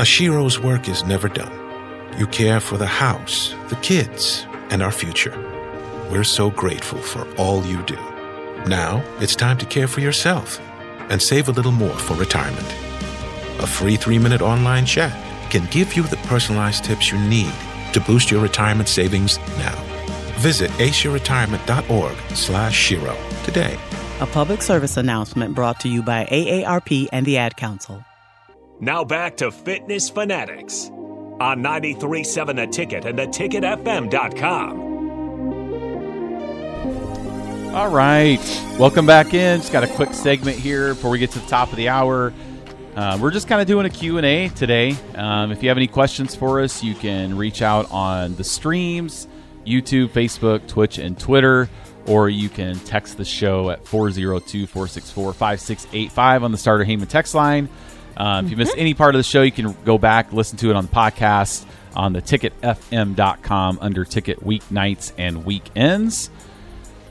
Ashiro's work is never done. You care for the house, the kids, and our future. We're so grateful for all you do. Now it's time to care for yourself and save a little more for retirement. A free three minute online chat can give you the personalized tips you need to boost your retirement savings now. Visit aceyourretirement.org slash Shero today. A public service announcement brought to you by AARP and the Ad Council. Now back to Fitness Fanatics on 937 The Ticket and theticketfm.com. All right, welcome back in. Just got a quick segment here before we get to the top of the hour. Uh, we're just kind of doing a Q&A today. Um, if you have any questions for us, you can reach out on the streams, YouTube, Facebook, Twitch, and Twitter, or you can text the show at 402-464-5685 on the Starter Heyman text line. Um, If you missed any part of the show, you can go back, listen to it on the podcast on the ticketfm.com under ticket weeknights and weekends.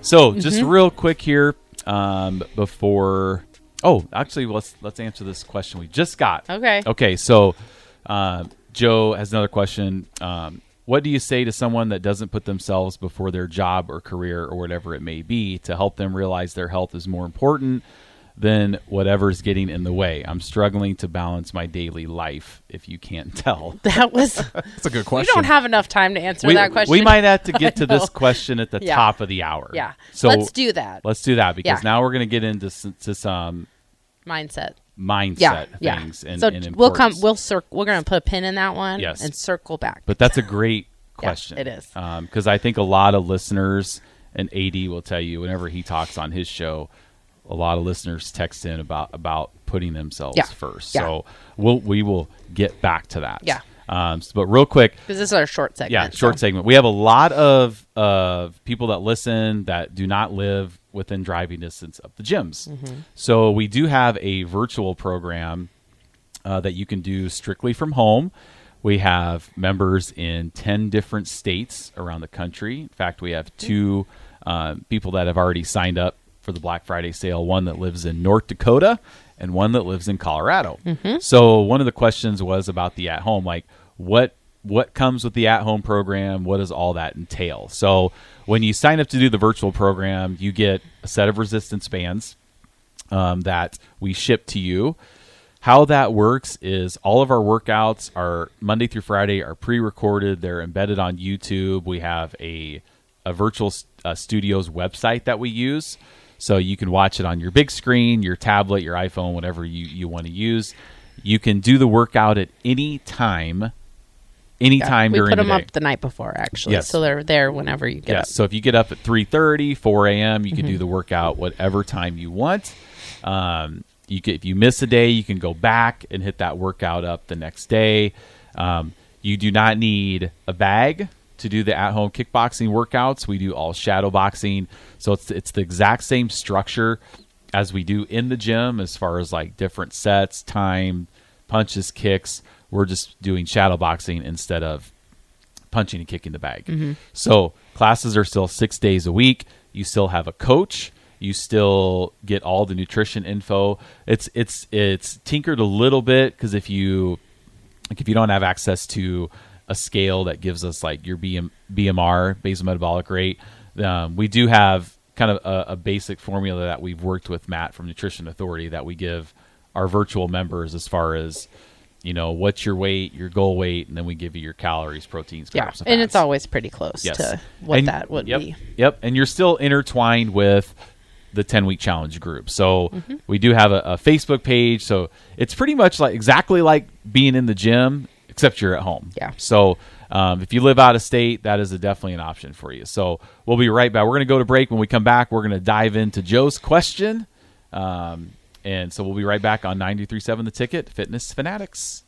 So, just real quick here um, before. Oh, actually, let's let's answer this question we just got. Okay. Okay. So, uh, Joe has another question. Um, what do you say to someone that doesn't put themselves before their job or career or whatever it may be to help them realize their health is more important than whatever's getting in the way? I'm struggling to balance my daily life. If you can't tell, That was. That's a good question. you don't have enough time to answer we, that question. we might have to get to this question at the Yeah. top of the hour. Yeah. So let's do that. Let's do that because Yeah. now we're going to get into s- to some Mindset. mindset Yeah. Yeah. things and, so and we'll come. We'll circle. We're going to put a pin in that one. Yes. And circle back. But that's a great question. it is. Um, because I think a lot of listeners and AD will tell you whenever he talks on his show, a lot of listeners text in about about putting themselves Yeah. first. Yeah. So we'll we will get back to that. Yeah. Um, but real quick, Because this is our short segment. yeah, short so- segment. We have a lot of of people that listen that do not live within driving distance of the gyms. Mm-hmm. So we do have a virtual program uh, that you can do strictly from home. We have members in ten different states around the country. In fact, we have two uh, people that have already signed up for the Black Friday sale. One that lives in North Dakota and one that lives in Colorado. So one of the questions was about the at home, like what what comes with the at home program? What does all that entail? So when you sign up to do the virtual program you get a set of resistance bands um, that we ship to you. How that works is all of our workouts are monday through friday are pre-recorded. They're embedded on youtube. We have a, a virtual uh, studios website that we use so you can watch it on your big screen your tablet your iphone whatever you, you want to use you can do the workout at any time anytime we during put the them day. up the night before, actually, Yes. so they're there whenever you get Yes. up. So if you get up at 3:30, 4 a.m., you can Mm-hmm. do the workout whatever time you want. Um, you can, if you miss a day, you can go back and hit that workout up the next day. Um, you do not need a bag to do the at-home kickboxing workouts. We do all shadow boxing, so it's it's the exact same structure as we do in the gym as far as like different sets, time, punches, kicks. We're just doing shadow boxing instead of punching and kicking the bag. Mm-hmm. So classes are still six days a week. You still have a coach. You still get all the nutrition info. It's it's it's tinkered a little bit because if you like if you don't have access to a scale that gives us like your BM, BMR basal metabolic rate, um, we do have kind of a, a basic formula that we've worked with Matt from Nutrition Authority that we give our virtual members as far as you know what's your weight, your goal weight, and then we give you your calories, proteins, yeah, carbs, and it's always pretty close Yes. to what And- that would yep, be. Yep, and you're still intertwined with the 10 week challenge group. So Mm-hmm. we do have a, a Facebook page. So it's pretty much like exactly like being in the gym, except you're at home. Yeah. So um, if you live out of state, that is a, definitely an option for you. So we'll be right back. We're going to go to break. When we come back, we're going to dive into Joe's question. Um, and so we'll be right back on 93.7 The Ticket, Fitness Fanatics.